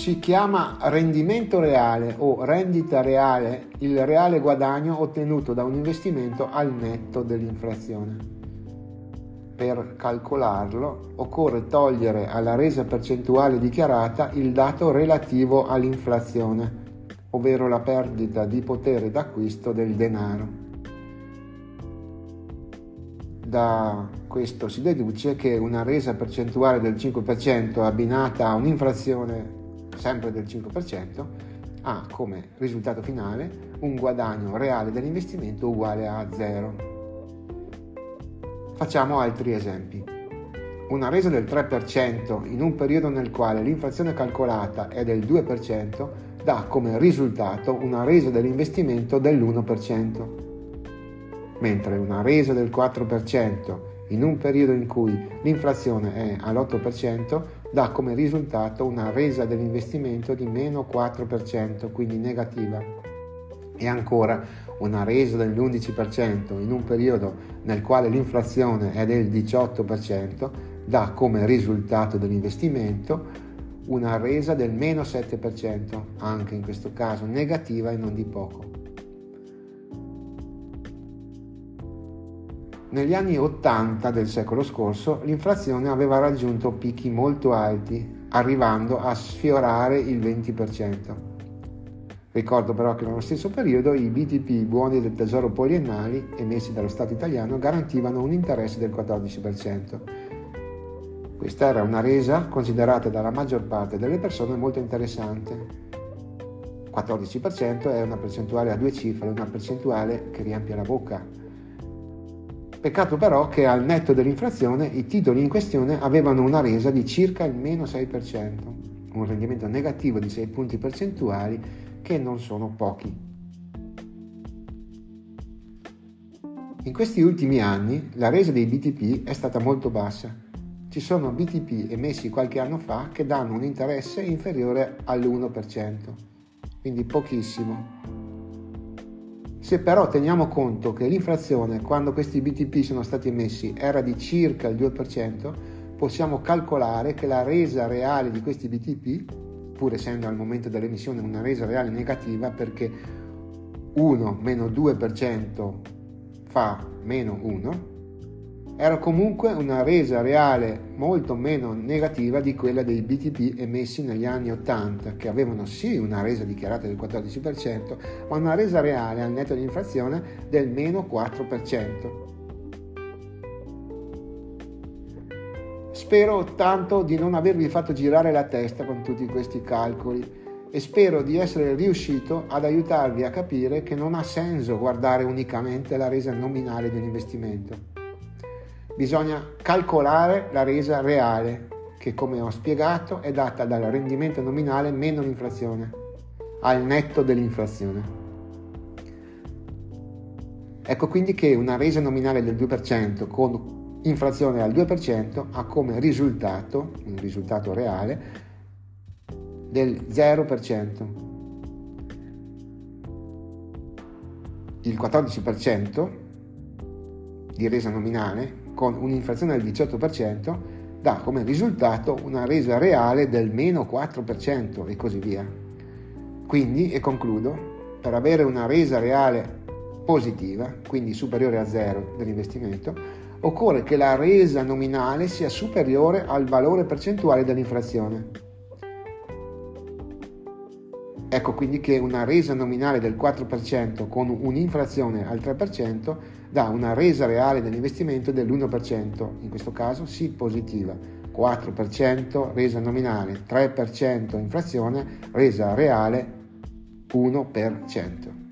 Si chiama rendimento reale o rendita reale il reale guadagno ottenuto da un investimento al netto dell'inflazione. Per calcolarlo occorre togliere alla resa percentuale dichiarata il dato relativo all'inflazione, ovvero la perdita di potere d'acquisto del denaro. Da questo si deduce che una resa percentuale del 5% abbinata a un'inflazione sempre del 5% ha come risultato finale un guadagno reale dell'investimento uguale a 0. Facciamo altri esempi. Una resa del 3% in un periodo nel quale l'inflazione calcolata è del 2% dà come risultato una resa dell'investimento dell'1% mentre una resa del 4% in un periodo in cui l'inflazione è all'8% dà come risultato una resa dell'investimento di meno 4%, quindi negativa. E ancora una resa dell'11% in un periodo nel quale l'inflazione è del 18% dà come risultato dell'investimento una resa del meno 7%, anche in questo caso negativa e non di poco. Negli anni 80 del secolo scorso l'inflazione aveva raggiunto picchi molto alti, arrivando a sfiorare il 20%. Ricordo però che nello stesso periodo i BTP buoni del tesoro poliennali emessi dallo Stato italiano garantivano un interesse del 14%. Questa era una resa considerata dalla maggior parte delle persone molto interessante. 14% è una percentuale a due cifre, una percentuale che riempie la bocca Peccato però che al netto dell'inflazione i titoli in questione avevano una resa di circa il meno 6%, un rendimento negativo di 6 punti percentuali che non sono pochi. In questi ultimi anni la resa dei BTP è stata molto bassa. Ci sono BTP emessi qualche anno fa che danno un interesse inferiore all'1%, quindi pochissimo. Se però teniamo conto che l'inflazione quando questi BTP sono stati emessi era di circa il 2%, possiamo calcolare che la resa reale di questi BTP, pur essendo al momento dell'emissione una resa reale negativa perché 1 meno 2% fa meno 1, era comunque una resa reale molto meno negativa di quella dei BTP emessi negli anni 80, che avevano sì una resa dichiarata del 14%, ma una resa reale al netto di inflazione del meno 4%. Spero tanto di non avervi fatto girare la testa con tutti questi calcoli e spero di essere riuscito ad aiutarvi a capire che non ha senso guardare unicamente la resa nominale dell'investimento bisogna calcolare la resa reale, che come ho spiegato è data dal rendimento nominale meno l'inflazione, al netto dell'inflazione. Ecco quindi che una resa nominale del 2% con inflazione al 2% ha come risultato, un risultato reale, del 0%. Il 14% di resa nominale con un'inflazione del 18%, dà come risultato una resa reale del meno 4% e così via. Quindi, e concludo, per avere una resa reale positiva, quindi superiore a zero dell'investimento, occorre che la resa nominale sia superiore al valore percentuale dell'inflazione. Ecco quindi che una resa nominale del 4% con un'inflazione al 3% dà una resa reale dell'investimento dell'1%, in questo caso sì positiva. 4% resa nominale, 3% inflazione, resa reale 1%.